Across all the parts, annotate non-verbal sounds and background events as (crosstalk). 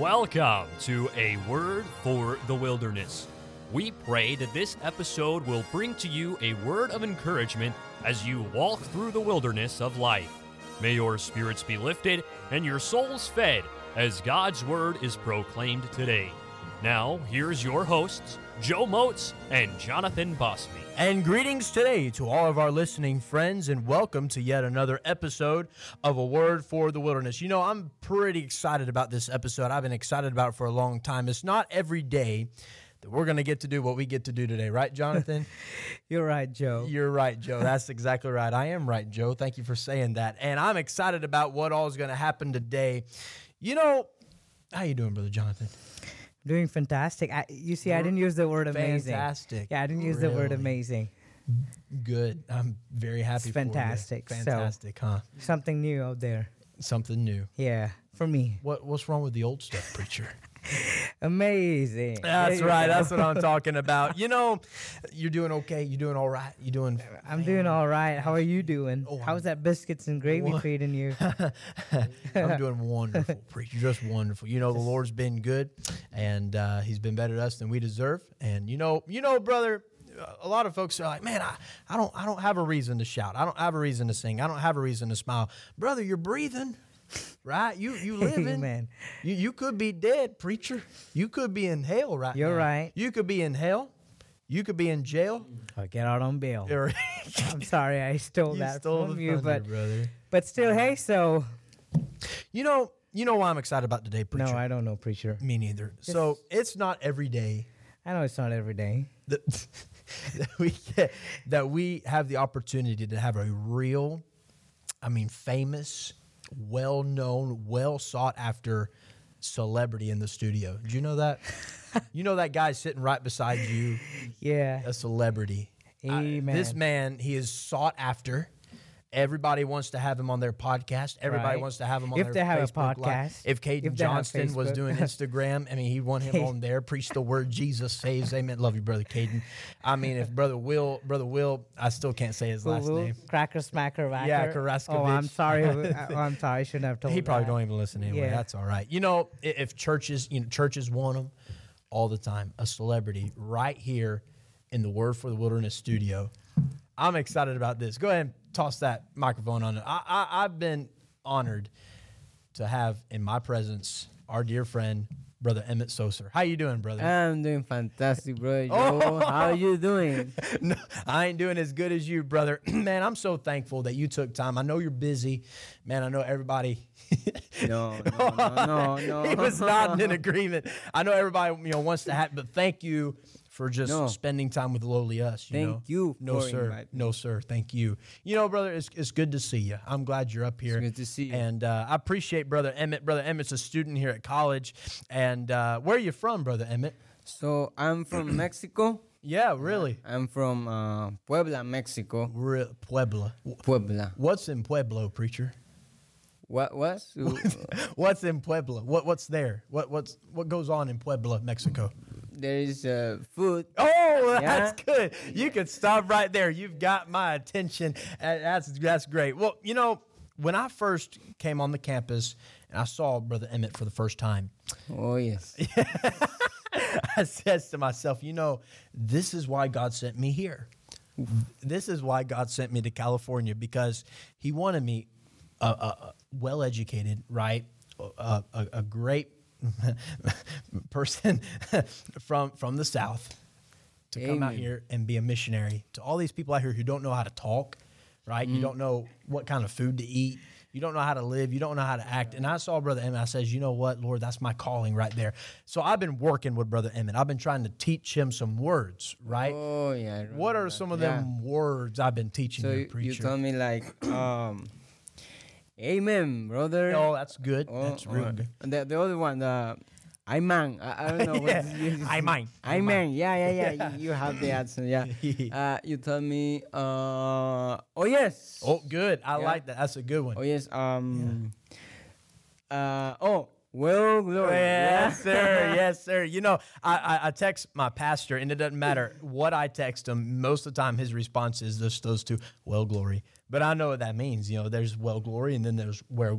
Welcome to A Word for the Wilderness. We pray that this episode will bring to you a word of encouragement as you walk through the wilderness of life. May your spirits be lifted and your souls fed as God's word is proclaimed today. Now, here's your hosts, Joe Motes and Jonathan Bosby. And greetings today to all of our listening friends, and welcome to yet another episode of A Word for the Wilderness. You know, I'm pretty excited about this episode. I've been excited about it for a long time. It's not every day that we're going to get to do what we get to do today, right, Jonathan? (laughs) You're right, Joe. You're right, Joe. That's exactly right. I am right, Joe. Thank you for saying that. And I'm excited about what all is going to happen today. You know, how you doing, brother Jonathan? Doing fantastic. I, you see, I didn't use the word amazing. Fantastic. Yeah, I didn't oh, use the word amazing. Good. I'm very happy. It's for you. fantastic. So- Fantastic, huh? Something new out there. Something new. Yeah, for me. What What's wrong with the old stuff, preacher? (laughs) (laughs) Amazing. That's right. go. That's what I'm (laughs) talking about. You know, you're doing okay. You're doing all right. You're doing. I'm doing all right. How are you doing? Oh, How's that biscuits and gravy What? treating you? (laughs) I'm doing wonderful, preacher. Just wonderful. You know, the Lord's been good, and uh, He's been better to us than we deserve. And you know, you know, brother. A lot of folks are like, man, I, I don't I don't have a reason to shout. I don't have a reason to sing. I don't have a reason to smile. Brother, you're breathing, right? You you (laughs) living. Amen. You you could be dead, preacher. You could be in hell right You're now. right. You could be in hell. You could be in jail. I'll get out on bail. Or (laughs) I'm sorry I stole you that stole from you, thunder, but brother. but still, hey, uh-huh. so You know, you know why I'm excited about today, preacher. no, I don't know, preacher. Me neither. So it's not every day I know it's not every day. that, (laughs) that we get, that we have the opportunity to have a real, I mean, famous, well known, well sought after celebrity in the studio. Do you know that? (laughs) you know that guy sitting right beside you, Yeah. a celebrity. I- Amen. this man, he is sought after. Everybody wants to have him on their podcast. Everybody Right. wants to have him on If their they have a Facebook Live. podcast, If Caden if Johnston was doing (laughs) Instagram, I mean, he want him on there, preach the word Jesus saves. Amen. Love you, brother Caden. I mean, if brother Will, brother Will, I still can't say his last woo, name. Cracker smacker whacker. Yeah, Oh, I'm sorry. (laughs) oh, I'm sorry. I shouldn't have told He probably that. don't even listen anyway. Yeah. That's all right. You know, if churches, you know, churches want him all the time. A celebrity right here in the Word for the Wilderness studio. I'm excited about this. Go ahead and toss that microphone on. I, I I've been honored to have in my presence our dear friend, brother Emmett Soser. How you doing, brother? I'm doing fantastic, bro. (laughs) Joe, Oh. how are you doing? (laughs) no, I ain't doing as good as you, brother. (clears throat) Man, I'm so thankful that you took time. I know you're busy. Man, I know everybody. (laughs) No, no, no, no, no. he was nodding in agreement. I know everybody, you know, wants to have, but thank you for just No. spending time with lowly us. You Thank know? you No, sir. No, sir. Thank you. You know, brother, it's, it's good to see you. I'm glad you're up here. good to see you. And uh, I appreciate brother Emmett. Brother Emmett's a student here at college. And uh, where are you from, brother Emmett? So I'm from (clears throat) Mexico. Yeah, really. I'm from uh, Puebla, Mexico. Re- Puebla. Puebla. What's in Pueblo, preacher? What? What? (laughs) What's in Puebla? What what's there? What what's what goes on in Puebla, Mexico? There is uh, food. Oh, (laughs) Yeah. that's good. You can stop right there. You've got my attention. Uh, That's that's great. Well, you know, when I first came on the campus and I saw Brother Emmett for the first time, Oh yes. (laughs) I says to myself, you know, this is why God sent me here. This is why God sent me to California because He wanted me uh, uh, uh, a, a, a well educated, right, a, a, a great (laughs) person (laughs) from from the South to come out here and be a missionary to all these people out here who don't know how to talk, right? You don't know what kind of food to eat. You don't know how to live. You don't know how to act. And I saw Brother Emmett. I says, you know what, Lord, that's my calling right there. So I've been working with Brother Emmett. I've been trying to teach him some words, right? Oh yeah. What are that. some of Yeah. them words I've been teaching So you, you, you preacher? told me like, um, Amen, brother. oh, that's good. Oh, that's real oh, good. And the, the other one, the Amen. I, I don't know what. Yeah. Amen. Amen. Yeah, yeah, yeah. you, (laughs) you have the accent. Yeah. (laughs) Uh, you told me. Uh, oh yes. Oh, good. I Yeah. like that. That's a good one. Oh yes. Um. Uh. Oh. Well, glory. Yes, sir. (laughs) Yes, sir. You know, I, I, I text my pastor, and it doesn't matter what I text him. Most of the time, his response is just those two, well, glory. But I know what that means. You know, there's well, glory, and then there's where, (laughs)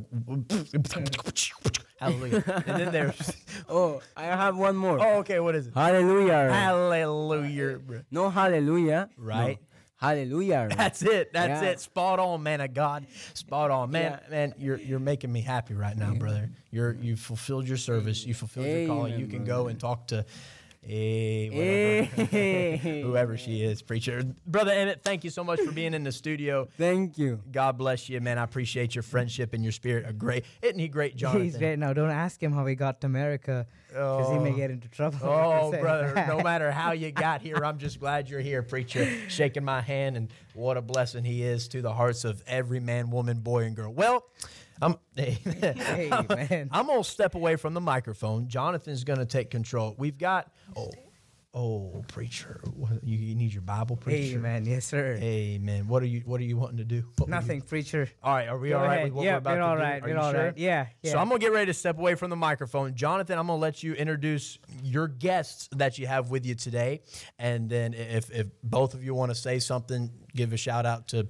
Hallelujah. and then there's (laughs) Oh, I have one more. oh, okay. What is it? Hallelujah. Hallelujah. bro. no hallelujah. no. Right. Hallelujah. That's it. That's Yeah. it. Spot on, man of God. Spot on, man. Yeah. Man, you're you're making me happy right now, brother. You're you fulfilled your service. You fulfilled your calling. You can go and talk to. Eh, whatever. Hey. (laughs) Whoever she is, preacher. Brother Emmett, thank you so much for being in the studio. (laughs) Thank you. God bless you, man. I appreciate your friendship and your spirit. A great, isn't he great, Jonathan? He's great. Now, don't ask him how he got to America because he may Oh. get into trouble. (laughs) Oh, brother, no matter how you got here, I'm just glad you're here, preacher. Shaking my hand, and what a blessing he is to the hearts of every man, woman, boy, and girl. Well, I'm, (laughs) I'm, man. I'm going to step away from the microphone. Jonathan's going to take control. We've got, oh, oh, preacher. What, you, you need your Bible, preacher? Amen. Yes, sir. Amen. What are you What are you wanting to do? What would you- Nothing, preacher. all right, are we Go all right ahead. with what Yeah, we're about we're to all do? Are we're you all sure? right. Yeah, So. I'm gonna get ready to step away from the microphone. Jonathan, I'm gonna let you introduce your guests that you have with you today, and then if if both of you want to say something, give a shout out to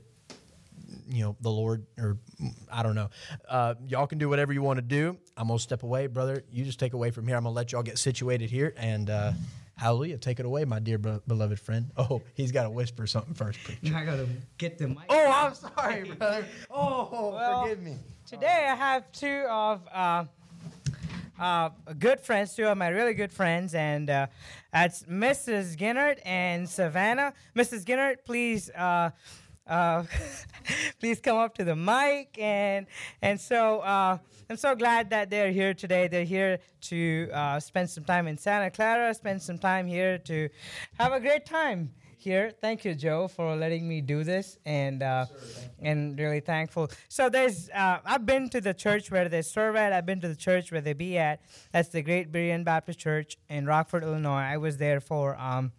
you know the Lord or mm, I don't know. Uh, y'all can do whatever you want to do. I'm gonna step away, brother. You just take away from here. I'm gonna let y'all get situated here and. Uh, Hallelujah. Take it away, my dear be- beloved friend. (laughs) Oh, he's got to whisper something first, preacher. I gotta get the mic. Oh, I'm sorry, (laughs) brother. Oh, Well, forgive me. Today I have two of uh, uh, good friends, two of my really good friends, and uh, that's Mrs. Ginnert and Savannah. Mrs. Ginnert, please. Uh, (laughs) please come up to the mic and and so uh, I'm so glad that they're here today. They're here to uh, spend some time in Santa Clara, spend some time here to have a great time here. Thank you, Joe, for letting me do this, and uh, and really thankful. So there's uh, I've been to the church where they serve at. I've been to the church where they be at. That's the Great Berean Baptist Church in Rockford, Illinois. I was there for um,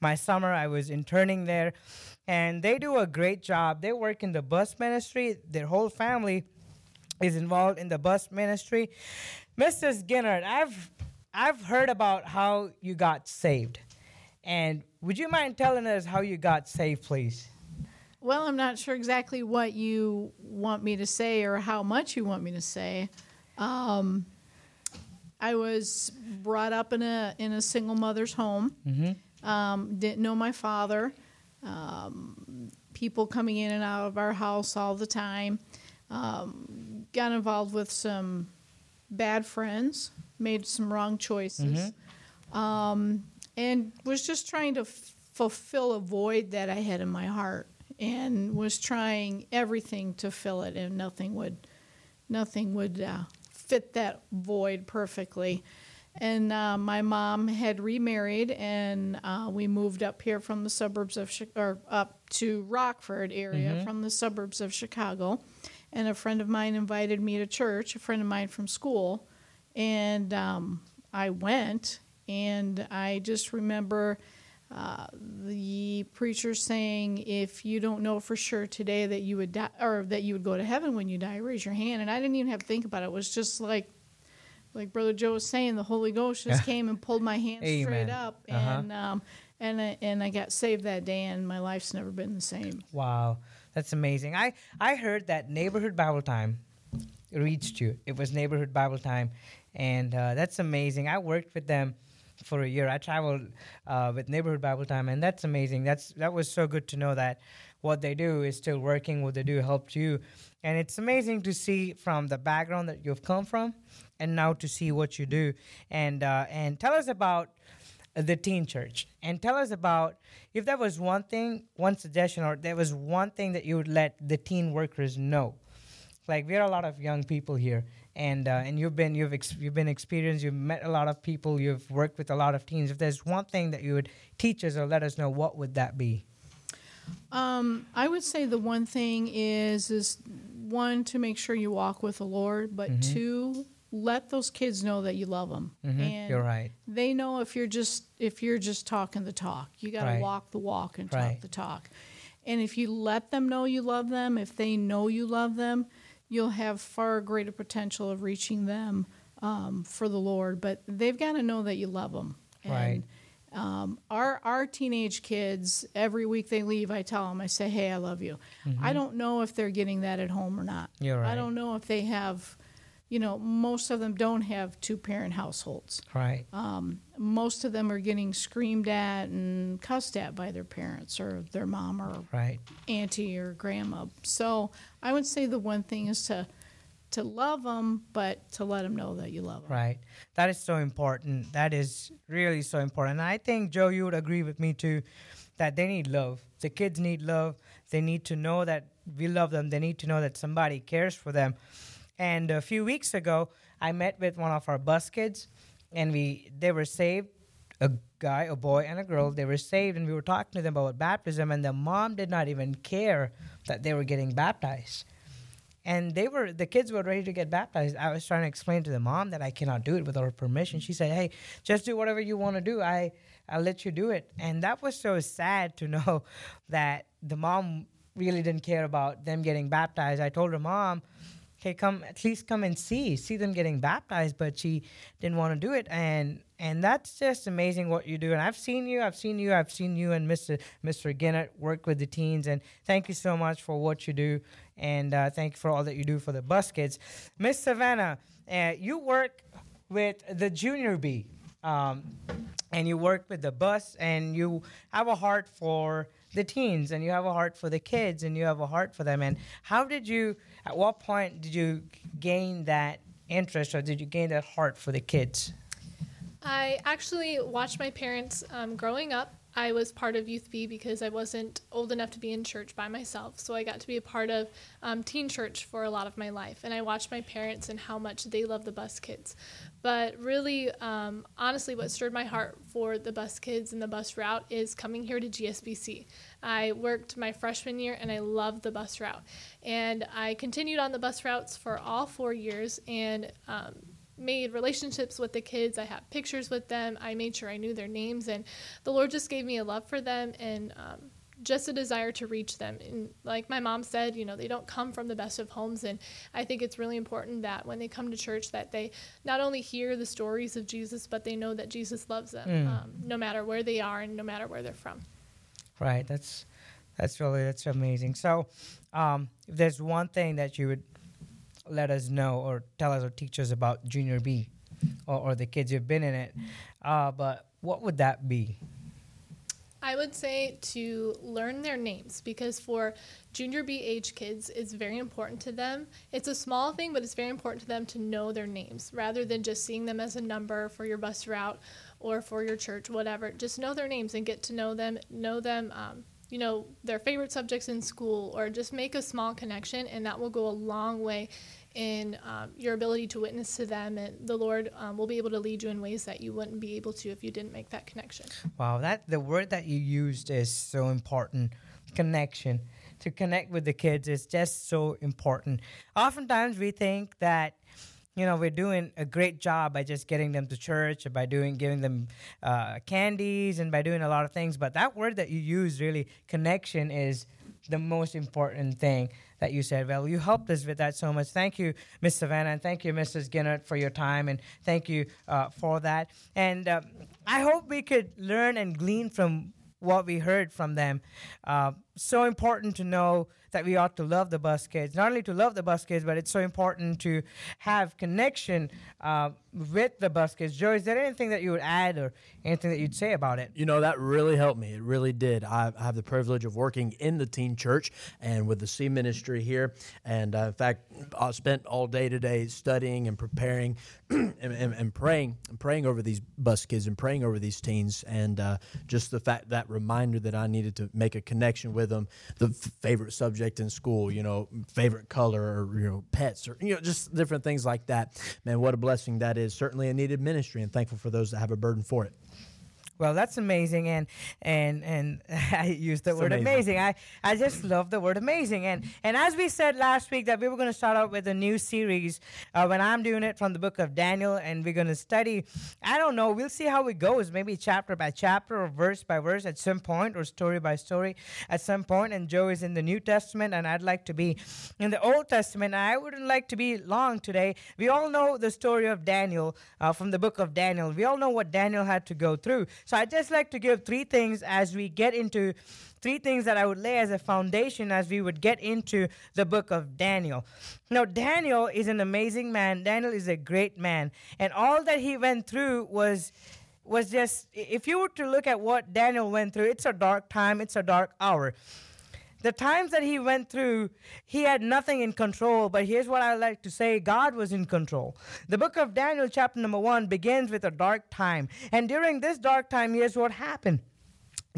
my summer. I was interning there, and they do a great job. They work in the bus ministry. Their whole family is involved in the bus ministry. Mrs. Ginnard, I've I've heard about how you got saved. And would you mind telling us how you got saved, please? Well, I'm not sure exactly what you want me to say or how much you want me to say. Um, I was brought up in a in a single mother's home. Um, didn't know my father. Um, people coming in and out of our house all the time. Um, got involved with some bad friends. Made some wrong choices. Um, and was just trying to f- fulfill a void that I had in my heart, and was trying everything to fill it, and nothing would, nothing would uh, fit that void perfectly. And uh, my mom had remarried, and uh, we moved up here from the suburbs of Chi- or up to Rockford area from the suburbs of Chicago. And a friend of mine invited me to church, a friend of mine from school, and um, I went. And I just remember uh, the preacher saying, "If you don't know for sure today that you would die, or that you would go to heaven when you die, raise your hand." And I didn't even have to think about it. It was just like like Brother Joe was saying, the Holy Ghost just came and pulled my hand straight Amen. up, Uh-huh. and um, and I, and I got saved that day, and my life's never been the same. Wow, that's amazing. I, I heard that neighborhood Bible time reached you. It was neighborhood Bible time, and uh, that's amazing. I worked with them for a year. I traveled uh, with neighborhood Bible time, and that's amazing. That's that was so good to know that what they do is still working. What they do helped you, and it's amazing to see from the background that you've come from, and now to see what you do. And uh, and tell us about the teen church and tell us about if there was one thing one suggestion or there was one thing that you would let the teen workers know like we're a lot of young people here and uh, and you've been you've ex- you've been experienced you've met a lot of people you've worked with a lot of teens if there's one thing that you would teach us or let us know what would that be Um, I would say the one thing is is one to make sure you walk with the Lord, but Mm-hmm. two let those kids know that you love them. Mm-hmm. you're right They know if you're just if you're just talking the talk. You got to Right. walk the walk and Right. talk the talk. And if you let them know you love them, if they know you love them, you'll have far greater potential of reaching them um, for the Lord. But they've got to know that you love them. Right. um, our our teenage kids every week they leave i tell them i say hey i love you i don't know if they're getting that at home or not Mm-hmm. You're right. i don't know if they have you know, most of them don't have two parent households. Right. Um, most of them are getting screamed at and cussed at by their parents or their mom or Right. auntie or grandma. So I would say the one thing is to to love them, but to let them know that you love them. Right. That is so important. That is really so important. And I think, Joe, you would agree with me too that they need love. The kids need love. They need to know that we love them. They need to know that somebody cares for them. And a few weeks ago, I met with one of our bus kids, and we they were saved. A guy, a boy, and a girl. They were saved, and we were talking to them about baptism. And the mom did not even care that they were getting baptized and they were the kids were ready to get baptized i was trying to explain to the mom that i cannot do it without her permission she said hey just do whatever you want to do i i'll let you do it and that was so sad to (laughs) know that the mom really didn't care about them getting baptized i told her mom hey come at least come and see see them getting baptized but she didn't want to do it and and that's just amazing what you do and i've seen you i've seen you i've seen you and mr mr ginnett work with the teens and thank you so much for what you do and uh, thank you for all that you do for the bus kids. Miss savannah uh, you work with the junior b um, and you work with the bus and you have a heart for the teens and you have a heart for the kids and you have a heart for them and how did you at what point did you gain that interest or did you gain that heart for the kids I actually watched my parents um, growing up. I was part of Youth B because I wasn't old enough to be in church by myself. So I got to be a part of um, teen church for a lot of my life. And I watched my parents and how much they love the bus kids. But really, um, honestly, what stirred my heart for the bus kids and the bus route is coming here to GSBC. I worked my freshman year and I loved the bus route. And I continued on the bus routes for all four years and um, made relationships with the kids. I have pictures with them. I made sure I knew their names, and the Lord just gave me a love for them and um, just a desire to reach them. And like my mom said, you know, they don't come from the best of homes, and I think it's really important that when they come to church, that they not only hear the stories of Jesus, but they know that Jesus loves them, um, no matter where they are and no matter where they're from. right. That's that's really that's amazing. So um, if there's one thing that you would let us know or tell us or teach us about junior b or, or the kids who've been in it uh, but what would that be I would say to learn their names because for junior B age kids, it's very important to them. It's a small thing, but it's very important to them to know their names rather than just seeing them as a number for your bus route or for your church, whatever. Just know their names and get to know them, know them, um, you know, their favorite subjects in school, or just make a small connection, and that will go a long way in um, your ability to witness to them. And the Lord um, will be able to lead you in ways that you wouldn't be able to if you didn't make that connection. Wow, that the word that you used is so important. Connection. To connect with the kids is just so important. Oftentimes we think that you know we're doing a great job by just getting them to church by doing giving them uh, candies and by doing a lot of things but that word that you use really connection is the most important thing that you said well you helped us with that so much. Thank you miss savannah and thank you mrs ginnert for your time and thank you uh, for that. And um, i hope we could learn and glean from what we heard from them. Uh, so important to know that we ought to love the bus kids. Not only to love the bus kids, but it's so important to have connection uh, with the bus kids. Joe, is there anything that you would add or anything that you'd say about it? You know, that really helped me. It really did. I, have the privilege of working in the teen church and with the C ministry here. And uh, in fact, I spent all day today studying and preparing (clears throat) and, and, and praying and praying over these bus kids and praying over these teens. And uh, just the fact that reminder that I needed to make a connection with them, the f- favorite subject in school, you know, favorite color or, you know, pets or, you know, just different things like that. Man, what a blessing that is. Certainly a needed ministry and thankful for those that have a burden for it. Well, that's amazing, and and and (laughs) I use the It's word amazing. amazing. I I just love the word amazing, and and as we said last week that we were going to start out with a new series uh, when I'm doing it from the book of Daniel, and we're going to study. I don't know. We'll see how it goes. Maybe chapter by chapter or verse by verse at some point, or story by story at some point. And Joe is in the New Testament, and I'd like to be in the Old Testament. I wouldn't like to be long today. We all know the story of Daniel uh, from the book of Daniel. We all know what Daniel had to go through. So I'd just like to give three things as we get into three things that I would lay as a foundation as we would get into the book of Daniel. Now, Daniel is an amazing man. Daniel is a great man. And all that he went through was was just if you were to look at what Daniel went through, it's a dark time, it's a dark hour. The times that he went through, he had nothing in control, but here's what I like to say God was in control. The book of Daniel, chapter number one, begins with a dark time. And during this dark time, here's what happened.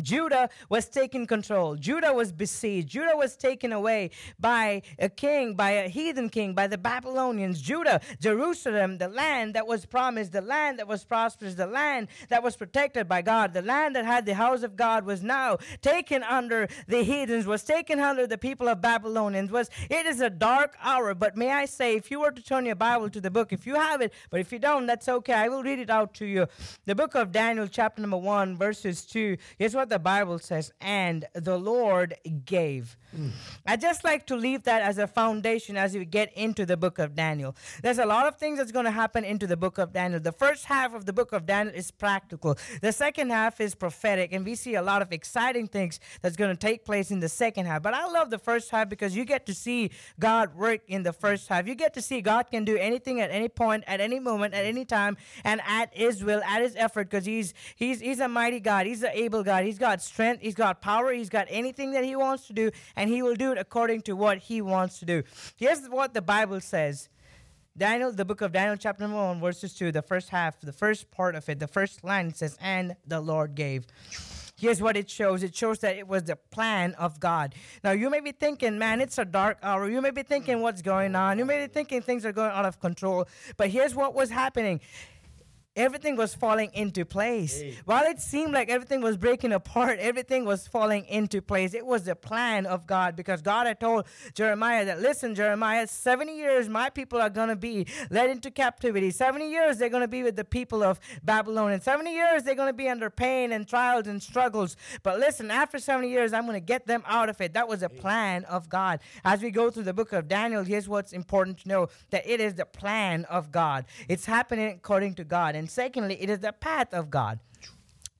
Judah was taken control. Judah was besieged. Judah was taken away by a king, by a heathen king, by the Babylonians. Judah, Jerusalem, the land that was promised, the land that was prosperous, the land that was protected by God, the land that had the house of God was now taken under the heathens, was taken under the people of Babylonians. Was it is a dark hour, but may I say, if you were to turn your Bible to the book, if you have it, but if you don't, that's okay. I will read it out to you. The book of Daniel, chapter number one, verses two. Here's what the Bible says, and the Lord gave. Mm. I just like to leave that as a foundation as you get into the book of Daniel. There's a lot of things that's going to happen into the book of Daniel. The first half of the book of Daniel is practical. The second half is prophetic, and we see a lot of exciting things that's going to take place in the second half. But I love the first half because you get to see God work in the first half. You get to see God can do anything at any point, at any moment, at any time, and at His will, at His effort, because He's He's He's a mighty God. He's an able God. He's got strength. He's got power. He's got anything that He wants to do, and He will do it according to what He wants to do. Here's what the Bible says. Daniel, the book of Daniel, chapter 1, verses 2, the first half, the first part of it, the first line says, And the Lord gave. Here's what it shows it shows that it was the plan of God. Now, you may be thinking, man, it's a dark hour. You may be thinking, what's going on? You may be thinking things are going out of control. But here's what was happening everything was falling into place. Hey. While it seemed like everything was breaking apart, everything was falling into place. It was the plan of God because God had told Jeremiah that, listen, Jeremiah, 70 years my people are going to be led into captivity. 70 years they're going to be with the people of Babylon. And 70 years they're going to be under pain and trials and struggles. But listen, after 70 years, I'm going to get them out of it. That was a plan of God. As we go through the book of Daniel, here's what's important to know that it is the plan of God. It's happening according to God. And secondly, it is the path of God.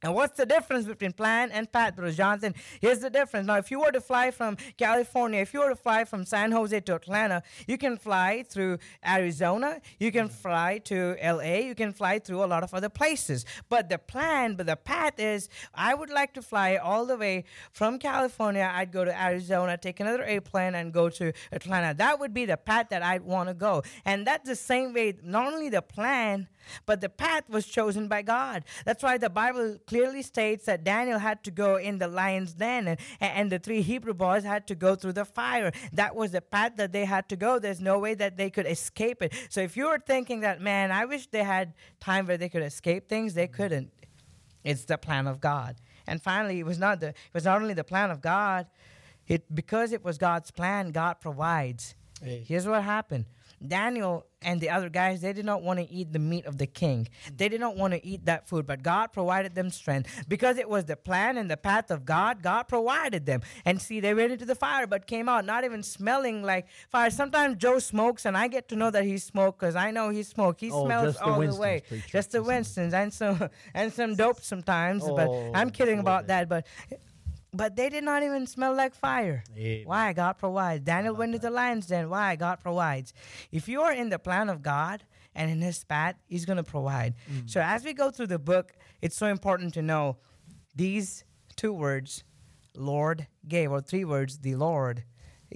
And what's the difference between plan and path, Brother Jonathan? Here's the difference. Now, if you were to fly from California, if you were to fly from San Jose to Atlanta, you can fly through Arizona, you can fly to LA, you can fly through a lot of other places. But the plan, but the path is I would like to fly all the way from California. I'd go to Arizona, take another airplane, and go to Atlanta. That would be the path that I'd want to go. And that's the same way, not only the plan, but the path was chosen by God. That's why the Bible clearly states that Daniel had to go in the lion's den and, and the three Hebrew boys had to go through the fire. That was the path that they had to go. There's no way that they could escape it. So if you were thinking that, man, I wish they had time where they could escape things, they couldn't. It's the plan of God. And finally, it was not the it was not only the plan of God, it because it was God's plan, God provides. Hey. Here's what happened. Daniel and the other guys, they did not want to eat the meat of the king. They did not want to eat that food, but God provided them strength. Because it was the plan and the path of God, God provided them. And see, they went into the fire, but came out not even smelling like fire. Sometimes Joe smokes, and I get to know that he smoked because I know he smoked. He oh, smells all the, way. Preacher. Just the Winstons and some (laughs) and some dope sometimes. Oh, but I'm kidding about that. But but they did not even smell like fire. Amen. Why? God provides. Daniel went to the lion's den. Why? God provides. If you are in the plan of God and in His path, He's going to provide. Mm. So as we go through the book, it's so important to know these two words, Lord gave, or three words, the Lord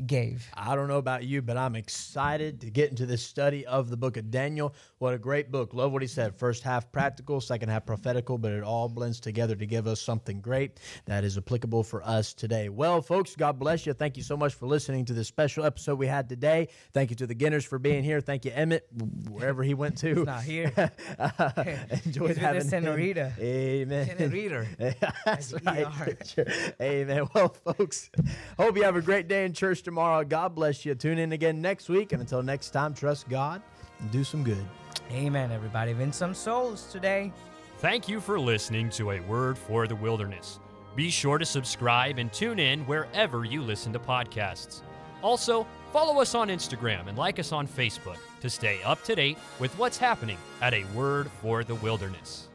gave. I don't know about you, but I'm excited to get into this study of the book of Daniel. What a great book. Love what he said. First half practical, second half prophetical, but it all blends together to give us something great that is applicable for us today. Well, folks, God bless you. Thank you so much for listening to this special episode we had today. Thank you to the Ginners for being here. Thank you, Emmett, wherever he went to. He's not here. (laughs) (laughs) uh, enjoyed having Senorita. Amen. Senorita. (laughs) That's right. Amen. Well, folks, hope you have a great day in church tomorrow. God bless you. Tune in again next week. And until next time, trust God and do some good. Amen, everybody. Win some souls today. Thank you for listening to A Word for the Wilderness. Be sure to subscribe and tune in wherever you listen to podcasts. Also, follow us on Instagram and like us on Facebook to stay up to date with what's happening at A Word for the Wilderness.